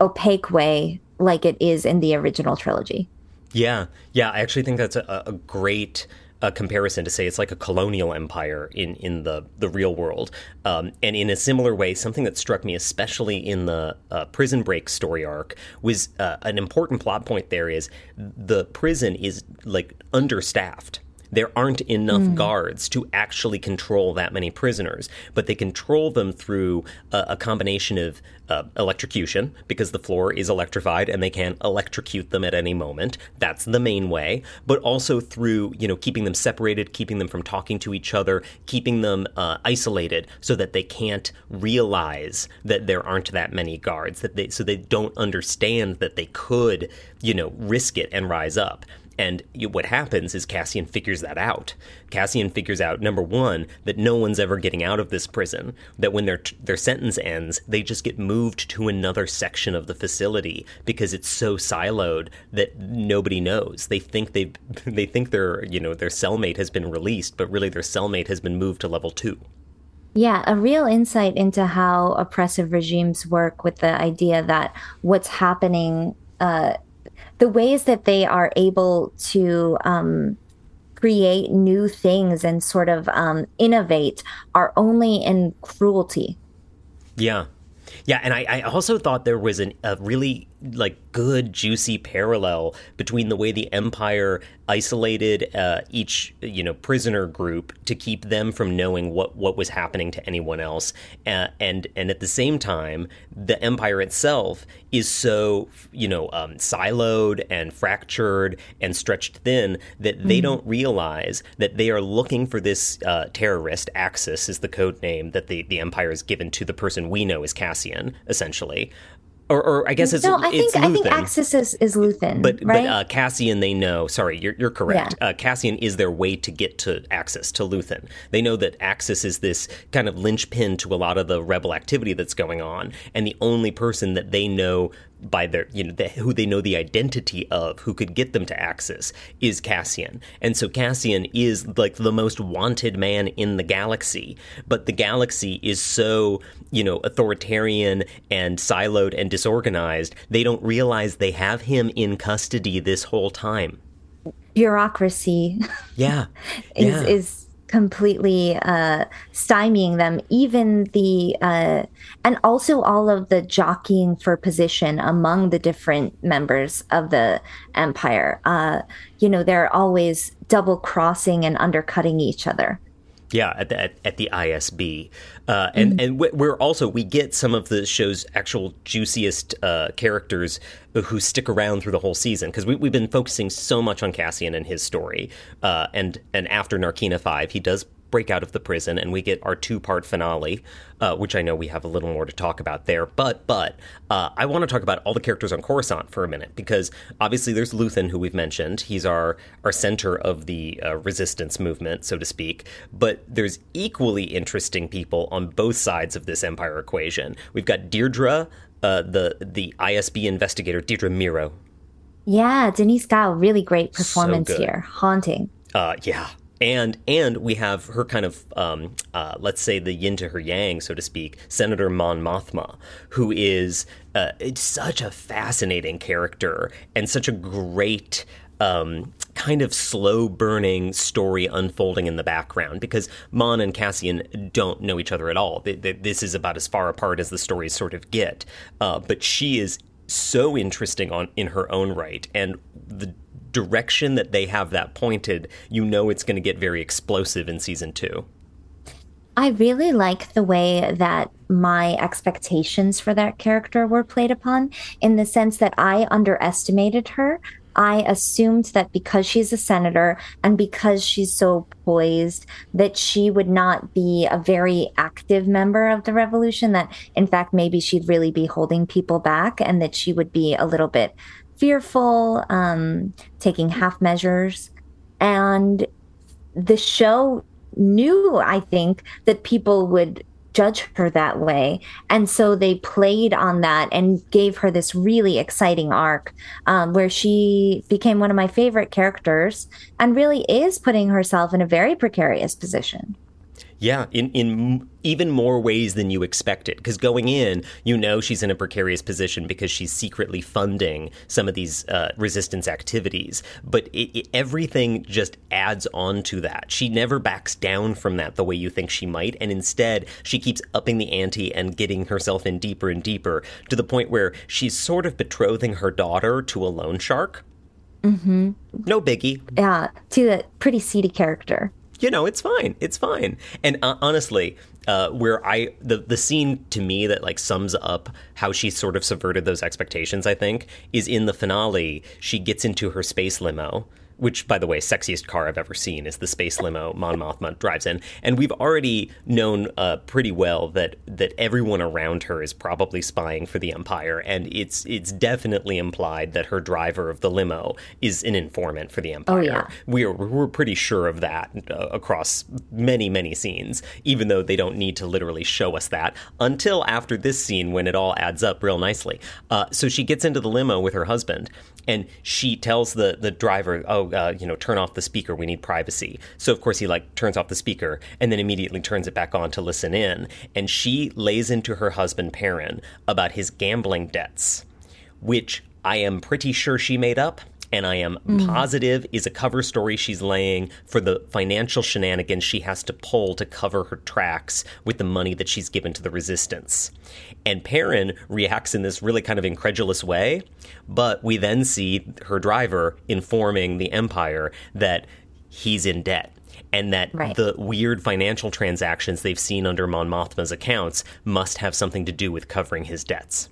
opaque way like it is in the original trilogy. Yeah. Yeah. I actually think that's a, a great a comparison to say it's like a colonial empire in, in the, the real world. Um, and in a similar way, something that struck me, especially in the uh, prison break story arc, was uh, an important plot point there is the prison is like understaffed there aren't enough mm. guards to actually control that many prisoners, but they control them through a, a combination of uh, electrocution because the floor is electrified and they can electrocute them at any moment. That's the main way, but also through you know keeping them separated, keeping them from talking to each other, keeping them uh, isolated so that they can't realize that there aren't that many guards. That they so they don't understand that they could you know risk it and rise up. And what happens is Cassian figures that out. Cassian figures out number one that no one's ever getting out of this prison. That when their their sentence ends, they just get moved to another section of the facility because it's so siloed that nobody knows. They think they *laughs* they think their you know their cellmate has been released, but really their cellmate has been moved to level two. Yeah, a real insight into how oppressive regimes work with the idea that what's happening uh, the ways that they are able to um, create new things and sort of um, innovate are only in cruelty. Yeah. Yeah, and I, I also thought there was an, a really like good juicy parallel between the way the empire isolated uh, each you know prisoner group to keep them from knowing what what was happening to anyone else uh, and and at the same time the empire itself is so you know um, siloed and fractured and stretched thin that they mm-hmm. don't realize that they are looking for this uh, terrorist axis is the code name that the, the empire has given to the person we know as cassian essentially or, or I guess it's no. I think I think Axis is, is Luthen, but right? but uh, Cassian they know. Sorry, you're you're correct. Yeah. Uh, Cassian is their way to get to Axis to Luthen. They know that Axis is this kind of linchpin to a lot of the rebel activity that's going on, and the only person that they know by their you know the, who they know the identity of who could get them to Axis is Cassian. And so Cassian is like the most wanted man in the galaxy, but the galaxy is so, you know, authoritarian and siloed and disorganized, they don't realize they have him in custody this whole time. Bureaucracy. Yeah. *laughs* is yeah. is completely uh, stymieing them. Even the uh, and also all of the jockeying for position among the different members of the empire. Uh, you know, they're always double crossing and undercutting each other. Yeah, at the, at, at the ISB, uh, and mm. and we're also we get some of the show's actual juiciest uh, characters who stick around through the whole season because we, have been focusing so much on Cassian and his story, uh, and and after Narkina Five, he does break out of the prison and we get our two part finale, uh, which I know we have a little more to talk about there. But but uh, I want to talk about all the characters on Coruscant for a minute because obviously there's Luthen who we've mentioned. He's our our center of the uh, resistance movement, so to speak. But there's equally interesting people on both sides of this Empire equation. We've got Dedra. Uh, the the ISB investigator Dedra Meero, Yeah, Denise Gough, really great performance so here, haunting. Uh, yeah, and and we have her kind of um, uh, let's say the yin to her yang, so to speak, Senator Mon Mothma, who is uh, such a fascinating character and such a great. Um, kind of slow burning story unfolding in the background because Mon and Cassian don't know each other at all. This is about as far apart as the stories sort of get. Uh, but she is so interesting on in her own right, and the direction that they have that pointed, you know it's going to get very explosive in season two. I really like the way that my expectations for that character were played upon in the sense that I underestimated her. I assumed that because she's a senator and because she's so poised, that she would not be a very active member of the revolution, that in fact, maybe she'd really be holding people back and that she would be a little bit fearful, um, taking half measures. And the show knew, I think, that people would judge her that way. And so they played on that and gave her this really exciting arc um, where she became one of my favorite characters and really is putting herself in a very precarious position. Yeah, in in even more ways than you expected. Because going in, you know she's in a precarious position because she's secretly funding some of these uh, resistance activities. But it, it, everything just adds on to that. She never backs down from that the way you think she might, and instead she keeps upping the ante and getting herself in deeper and deeper to the point where she's sort of betrothing her daughter to a loan shark. Mm-hmm. No biggie. Yeah, to a pretty seedy character you know, it's fine. It's fine. And uh, honestly, uh, where I the the scene to me that like sums up how she sort of subverted those expectations, I think, is in the finale. She gets into her space limo which, by the way, sexiest car I've ever seen is the space limo Mon Mothma drives in, and we've already known uh, pretty well that that everyone around her is probably spying for the Empire, and it's it's definitely implied that her driver of the limo is an informant for the Empire. Oh, yeah. We're we're pretty sure of that uh, across many many scenes, even though they don't need to literally show us that until after this scene when it all adds up real nicely. Uh, so she gets into the limo with her husband, and she tells the the driver, "Oh, uh, you know, turn off the speaker. We need privacy." So of course he like turns off the speaker and then immediately turns it back on to listen in. And she lays into her husband Perrin about his gambling debts, which I am pretty sure she made up and I am mm. positive is a cover story she's laying for the financial shenanigans she has to pull to cover her tracks with the money that she's given to the resistance. And Perrin reacts in this really kind of incredulous way, but we then see her driver informing the Empire that he's in debt and that right. the weird financial transactions they've seen under Mon Mothma's accounts must have something to do with covering his debts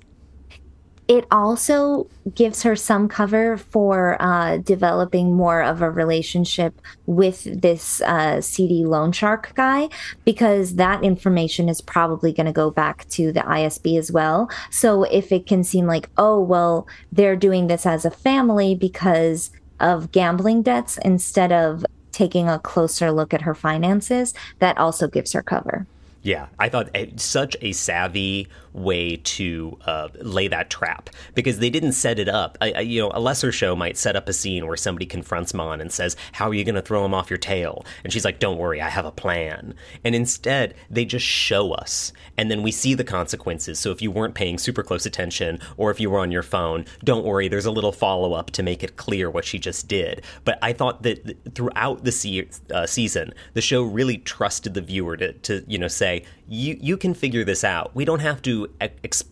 it also gives her some cover for uh, developing more of a relationship with this uh, seedy loan shark guy because that information is probably going to go back to the ISB as well. So if it can seem like, oh, well, they're doing this as a family because of gambling debts instead of taking a closer look at her finances, that also gives her cover. Yeah, I thought eh, such a savvy way to uh, lay that trap because they didn't set it up. I, I, you know, a lesser show might set up a scene where somebody confronts Mon and says, "How are you going to throw him off your tail?" And she's like, "Don't worry, I have a plan." And instead, they just show us, and then we see the consequences. So if you weren't paying super close attention, or if you were on your phone, don't worry. There's a little follow up to make it clear what she just did. But I thought that throughout the se- uh, season, the show really trusted the viewer to, to you know say, "You you can figure this out. We don't have to." ex-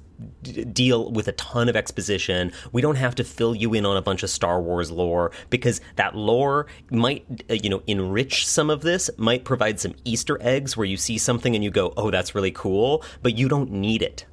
deal with a ton of exposition. We don't have to fill you in on a bunch of Star Wars lore because that lore might, uh, you know, enrich some of this, might provide some Easter eggs where you see something and you go, oh, that's really cool, but you don't need it.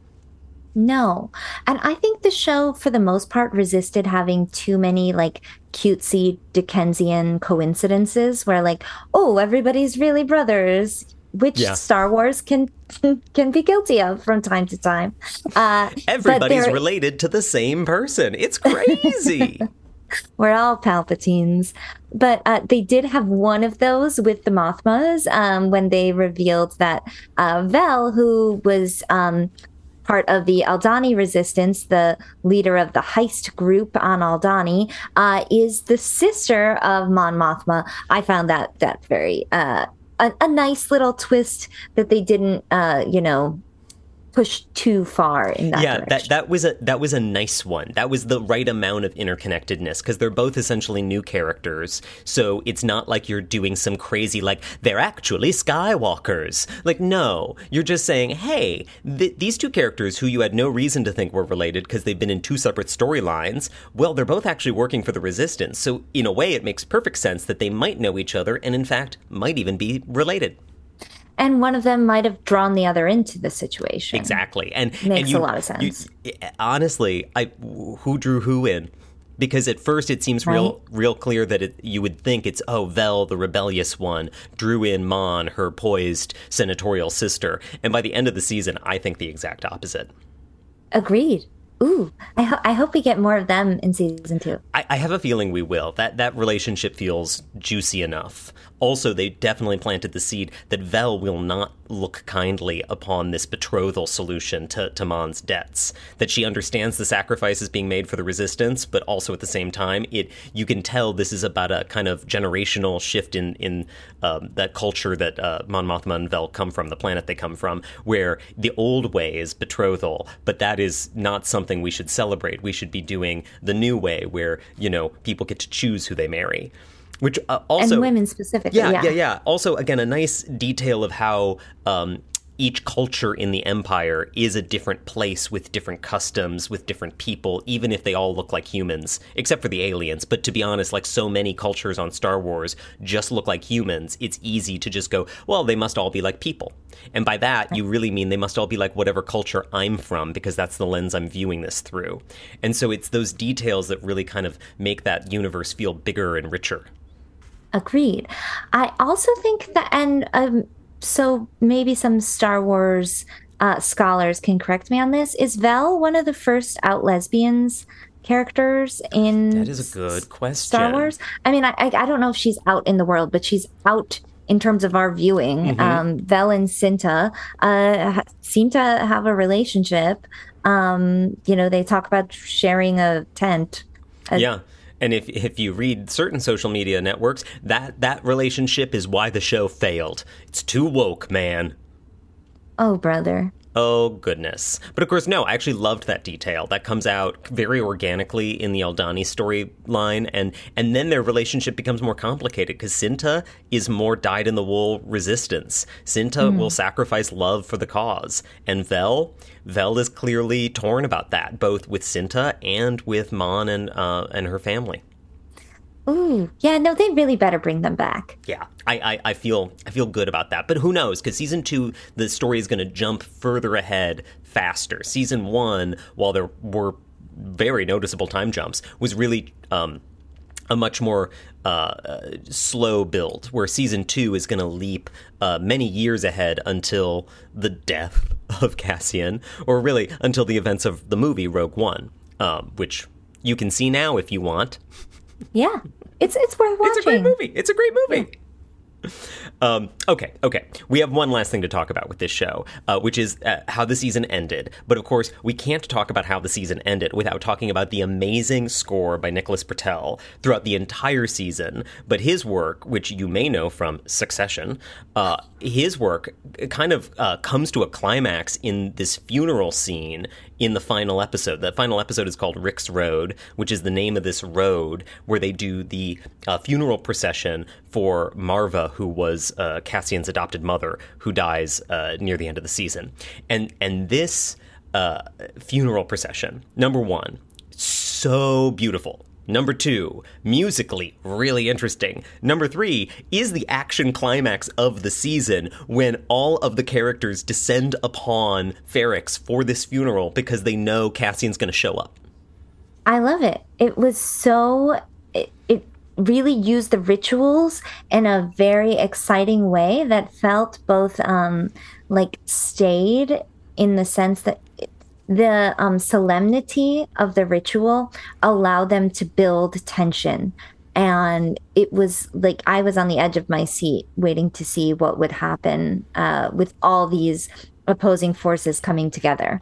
No. And I think the show, for the most part, resisted having too many like cutesy Dickensian coincidences where, like, oh, everybody's really brothers which yeah. Star Wars can *laughs* can be guilty of from time to time. Uh, Everybody's related to the same person. It's crazy. *laughs* We're all Palpatines. But uh, they did have one of those with the Mothmas um, when they revealed that uh, Vel, who was um, part of the Aldhani resistance, the leader of the heist group on Aldhani, uh, is the sister of Mon Mothma. I found that that very uh, a, a nice little twist that they didn't, uh, you know, push too far in that yeah direction. that that was a that was a nice one. That was the right amount of interconnectedness because they're both essentially new characters. So it's not like you're doing some crazy like they're actually skywalkers. Like no you're just saying hey th- these two characters who you had no reason to think were related because they've been in two separate storylines well they're both actually working for the resistance. So in a way it makes perfect sense that they might know each other and in fact might even be related and one of them might have drawn the other into the situation. Exactly, and makes and you, a lot of sense. You, eh, honestly, I who drew who in? Because at first it seems right? real, real clear that it, you would think it's oh Vel, the rebellious one, drew in Mon, her poised senatorial sister, and by the end of the season, I think the exact opposite. Agreed. Ooh, I, ho- I hope we get more of them in season two. I, I have a feeling we will. That that relationship feels juicy enough. Also, they definitely planted the seed that Vel will not look kindly upon this betrothal solution to, to Mon's debts. That she understands the sacrifices being made for the resistance, but also at the same time, it you can tell this is about a kind of generational shift in in um, that culture that uh, Mon Mothma and Vel come from, the planet they come from, where the old way is betrothal, but that is not something we should celebrate. We should be doing the new way, where you know people get to choose who they marry. Which uh, also and women specifically. Yeah, yeah, yeah, yeah. Also, again, a nice detail of how um, each culture in the empire is a different place with different customs, with different people, even if they all look like humans, except for the aliens. But to be honest, like so many cultures on Star Wars just look like humans, it's easy to just go, well, they must all be like people. And by that, you really mean they must all be like whatever culture I'm from, because that's the lens I'm viewing this through. And so it's those details that really kind of make that universe feel bigger and richer. Agreed. I also think that, and um, so maybe some Star Wars uh, scholars can correct me on this. Is Vel one of the first out lesbians characters in? That is a good question. Star Wars. I mean, I, I, don't know if she's out in the world, but she's out in terms of our viewing. Mm-hmm. Um, Vel and Cinta uh, seem to have a relationship. Um, you know, they talk about sharing a tent. A, yeah. And if if you read certain social media networks, that that relationship is why the show failed. It's too woke, man. Oh, brother. Oh goodness. But of course, no, I actually loved that detail. That comes out very organically in the Aldhani storyline, and and then their relationship becomes more complicated because Cinta is more dyed in the wool resistance. Cinta mm. will sacrifice love for the cause, and Vel, Vel is clearly torn about that, both with Cinta and with Mon and uh, and her family. Ooh, yeah, no, they really better bring them back. Yeah, I, I, I feel I feel good about that. But who knows? Because season two, the story is going to jump further ahead faster. Season one, while there were very noticeable time jumps, was really um, a much more uh, uh, slow build. Where season two is going to leap uh, many years ahead until the death *laughs* of Cassian, or really until the events of the movie Rogue One, um, which you can see now if you want. Yeah, it's it's worth watching. It's a great movie. It's a great movie. Yeah. Um, okay, okay. We have one last thing to talk about with this show, uh, which is uh, how the season ended. But of course, we can't talk about how the season ended without talking about the amazing score by Nicholas Britell throughout the entire season. But his work, which you may know from Succession, uh, his work kind of uh, comes to a climax in this funeral scene in the final episode. That final episode is called Rix Road, which is the name of this road where they do the uh, funeral procession for Marva, who was uh, Cassian's adopted mother, who dies uh, near the end of the season. And and this uh, funeral procession, number one, so beautiful Number two, musically, really interesting. Number three is the action climax of the season when all of the characters descend upon Ferrix for this funeral because they know Cassian's going to show up. I love it. It was so. It, it really used the rituals in a very exciting way that felt both um, like stayed in the sense that the um, solemnity of the ritual allowed them to build tension. And it was like i was on the edge of my seat waiting to see what would happen uh, with all these opposing forces coming together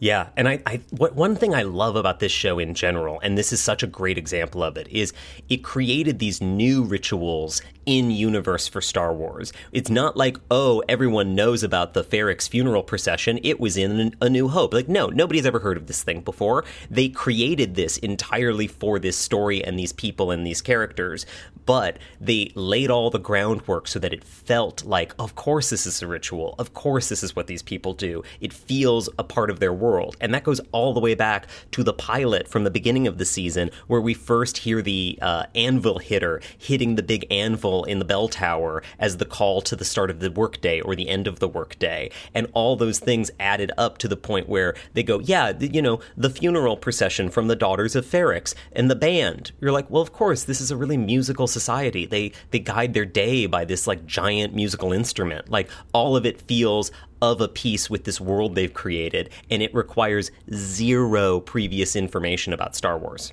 yeah, and I, I what one thing I love about this show in general, and this is such a great example of it, is it created these new rituals in universe for Star Wars. It's not like, oh, everyone knows about the Ferrix funeral procession. It was in A New Hope. Like, no, nobody's ever heard of this thing before. They created this entirely for this story and these people and these characters, but they laid all the groundwork so that it felt like, of course, this is a ritual. Of course, this is what these people do. It feels a part of their world. And that goes all the way back to the pilot from the beginning of the season, where we first hear the uh, anvil hitter hitting the big anvil in the bell tower as the call to the start of the workday or the end of the workday. And all those things added up to the point where they go, yeah, you know, the funeral procession from the Daughters of Ferrix and the band. You're like, well, of course, this is a really musical society. They they guide their day by this like giant musical instrument. Like all of it feels of a piece with this world they've created, and it requires zero previous information about Star Wars.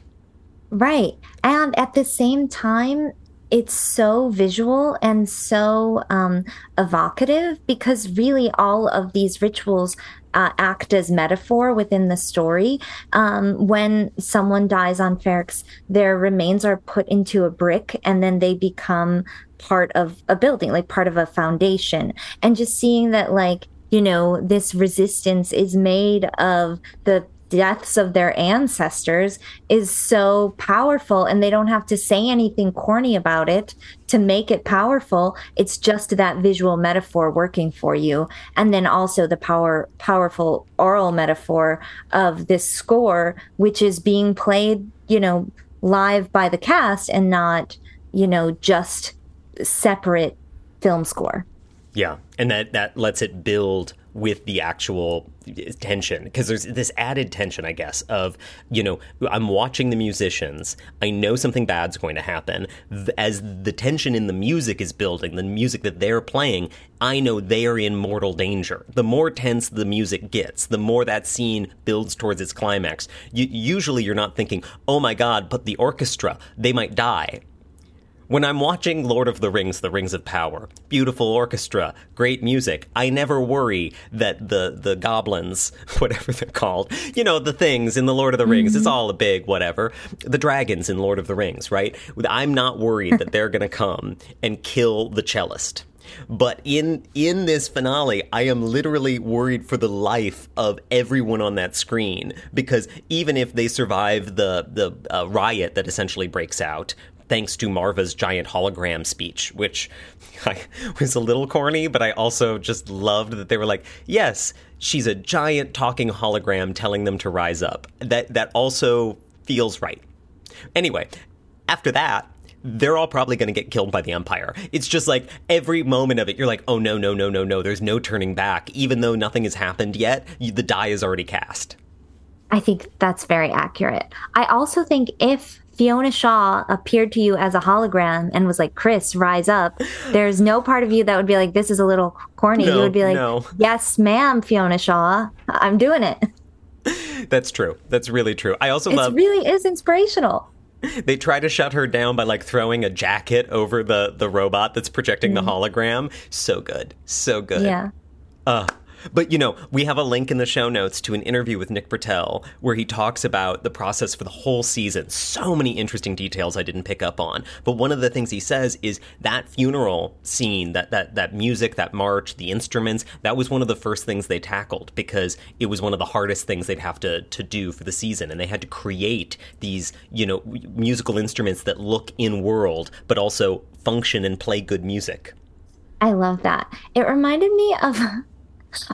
Right. And at the same time, it's so visual and so um, evocative because really all of these rituals uh, act as metaphor within the story. Um, when someone dies on Ferrix, their remains are put into a brick and then they become part of a building, like part of a foundation. And just seeing that, like, you know, this resistance is made of the deaths of their ancestors is so powerful and they don't have to say anything corny about it to make it powerful. It's just that visual metaphor working for you. And then also the power powerful oral metaphor of this score which is being played you know live by the cast and not you know just separate film score yeah and that that lets it build with the actual eh, tension because there's this added tension i guess of you know i'm watching the musicians i know something bad's going to happen. As the tension in the music is building the music that they're playing i know they are in mortal danger. The more tense the music gets the more that scene builds towards its climax. Usually you're not thinking oh my god but the orchestra they might die When I'm watching Lord of the Rings, The Rings of Power, beautiful orchestra, great music, I never worry that the, the goblins, *laughs* whatever they're called, you know, the things in the Lord of the Rings, mm-hmm. it's all a big whatever. The dragons in Lord of the Rings, right? I'm not worried that they're going to come and kill the cellist. But in in this finale, I am literally worried for the life of everyone on that screen because even if they survive the the uh, riot that essentially breaks out, thanks to Marva's giant hologram speech, which *laughs* I, was a little corny, but I also just loved that they were like, yes, she's a giant talking hologram telling them to rise up. That that also feels right. Anyway, after that, they're all probably going to get killed by the Empire. It's just like every moment of it, you're like, oh no, no, no, no, no. There's no turning back. Even though nothing has happened yet, you, the die is already cast. I think that's very accurate. I also think if Fiona Shaw appeared to you as a hologram and was like, Chris, rise up, there's no part of you that would be like, this is a little corny. No, you would be like, no. yes, ma'am, Fiona Shaw, I'm doing it. *laughs* That's true. That's really true. I also it love. It really is inspirational. They try to shut her down by like throwing a jacket over the the robot that's projecting mm. the hologram. So good. So good. Yeah. Uh, but you know, we have a link in the show notes to an interview with Nick Britell where he talks about the process for the whole season. So many interesting details I didn't pick up on. But one of the things he says is that funeral scene, that that that music, that march, the instruments, that was one of the first things they tackled because it was one of the hardest things they'd have to to do for the season and they had to create these, you know, musical instruments that look in world but also function and play good music. I love that. It reminded me of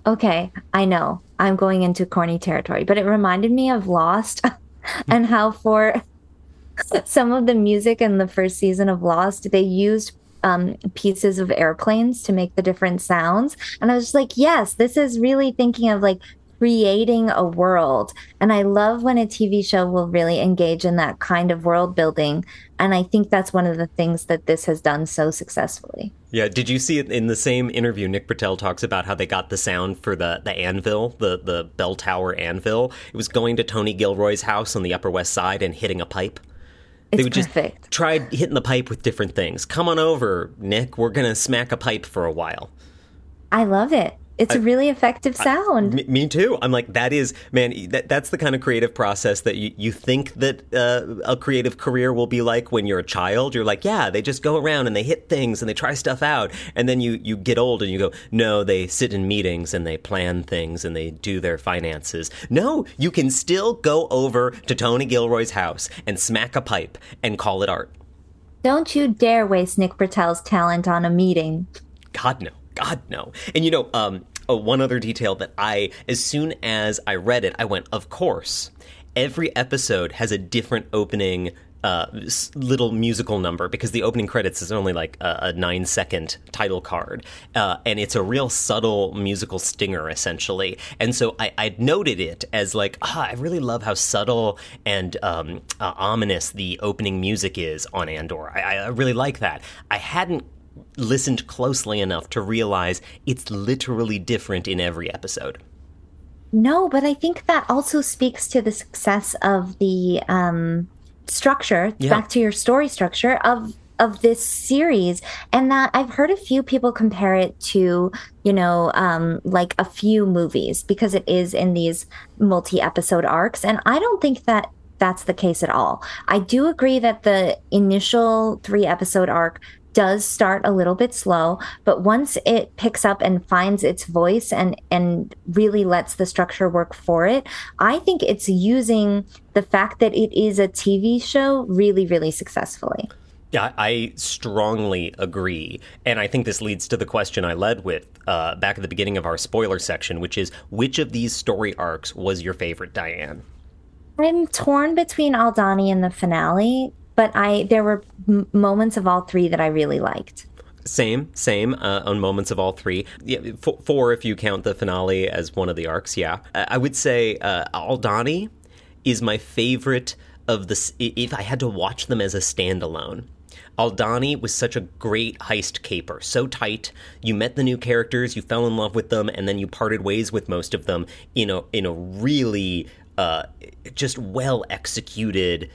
Okay, I know I'm going into corny territory, but it reminded me of Lost *laughs* and how for *laughs* some of the music in the first season of Lost, they used um, pieces of airplanes to make the different sounds. And I was like, yes, this is really thinking of like creating a world. And I love when a TV show will really engage in that kind of world building. And I think that's one of the things that this has done so successfully. Yeah, did you see it in the same interview? Nick Britell talks about how they got the sound for the, the anvil, the, the bell tower anvil. It was going to Tony Gilroy's house on the Upper West Side and hitting a pipe. It's they would perfect. just try hitting the pipe with different things. Come on over, Nick. We're going to smack a pipe for a while. I love it. It's I, a really effective sound. I, me, too. I'm like, that is, man, that, that's the kind of creative process that you, you think that uh, a creative career will be like when you're a child. You're like, yeah, they just go around and they hit things and they try stuff out. And then you, you get old and you go, no, they sit in meetings and they plan things and they do their finances. No, you can still go over to Tony Gilroy's house and smack a pipe and call it art. Don't you dare waste Nick Britell's talent on a meeting. God, no. God, no. And you know, um, oh, one other detail that I, as soon as I read it, I went, of course. Every episode has a different opening uh, little musical number because the opening credits is only like a, a nine second title card. Uh, and it's a real subtle musical stinger, essentially. And so I, I noted it as like, ah, I really love how subtle and um, uh, ominous the opening music is on Andor. I, I really like that. I hadn't listened closely enough to realize it's literally different in every episode. No, but I think that also speaks to the success of the um, structure. Yeah. Back to your story structure of of this series, and that I've heard a few people compare it to, you know, um, like a few movies because it is in these multi episode arcs, and I don't think that that's the case at all. I do agree that the initial three episode arc does start a little bit slow, but once it picks up and finds its voice and and really lets the structure work for it, I think it's using the fact that it is a TV show really really successfully. Yeah, I strongly agree. And I think this leads to the question I led with uh, back at the beginning of our spoiler section, which is which of these story arcs was your favorite, Diane? I'm torn between Aldhani and the finale but I there were m- moments of all three that I really liked. Same, same uh, on moments of all three. Yeah, f- four if you count the finale as one of the arcs. Yeah, I would say uh, Aldhani is my favorite of the. If I had to watch them as a standalone, Aldhani was such a great heist caper, so tight. You met the new characters, you fell in love with them, and then you parted ways with most of them in a in a really uh, just well executed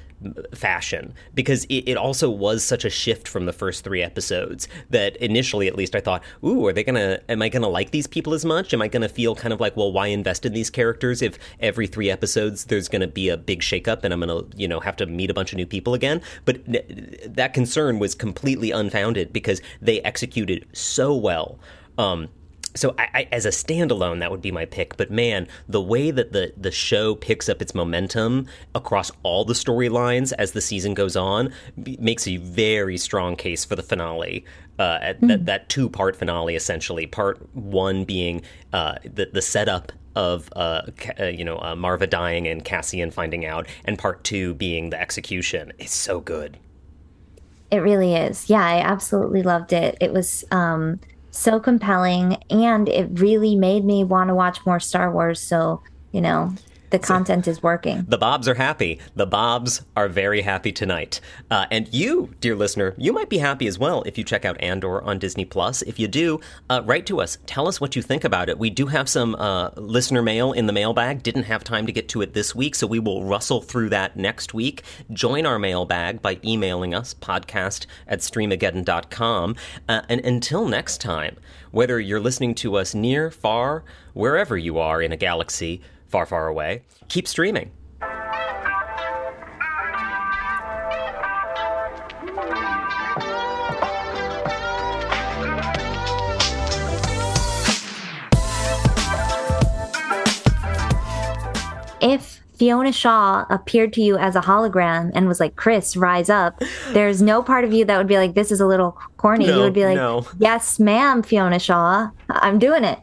fashion because it, it, also was such a shift from the first three episodes that initially at least i thought ooh are they gonna am i gonna like these people as much? Am i gonna feel kind of like well why invest in these characters if every three episodes there's gonna be a big shakeup and i'm gonna you know have to meet a bunch of new people again? But that concern was completely unfounded because they executed so well um, so I, I, as a standalone, that would be my pick. But man, the way that the the show picks up its momentum across all the storylines as the season goes on makes a very strong case for the finale. Uh, mm. that, that two part finale, essentially. Part one being uh, the the setup of uh, uh, you know uh, Marva dying and Cassian finding out, and part two being the execution. It's so good. It really is. Yeah, I absolutely loved it. It was. Um, so compelling and it really made me want to watch more Star Wars. So, you know, the content is working. The Bobs are happy. The Bobs are very happy tonight. Uh, and you, dear listener, you might be happy as well if you check out Andor on Disney Plus. If you do, uh, write to us. Tell us what you think about it. We do have some uh, listener mail in the mailbag. Didn't have time to get to it this week, so we will rustle through that next week. Join our mailbag by emailing us, podcast at streamageddon.com. Uh, and until next time, whether you're listening to us near, far, wherever you are in a galaxy, far, far away. Keep streaming. If Fiona Shaw appeared to you as a hologram and was like, Chris, rise up, there's no part of you that would be like, this is a little corny. No, you would be like, no. yes, ma'am, Fiona Shaw, I'm doing it.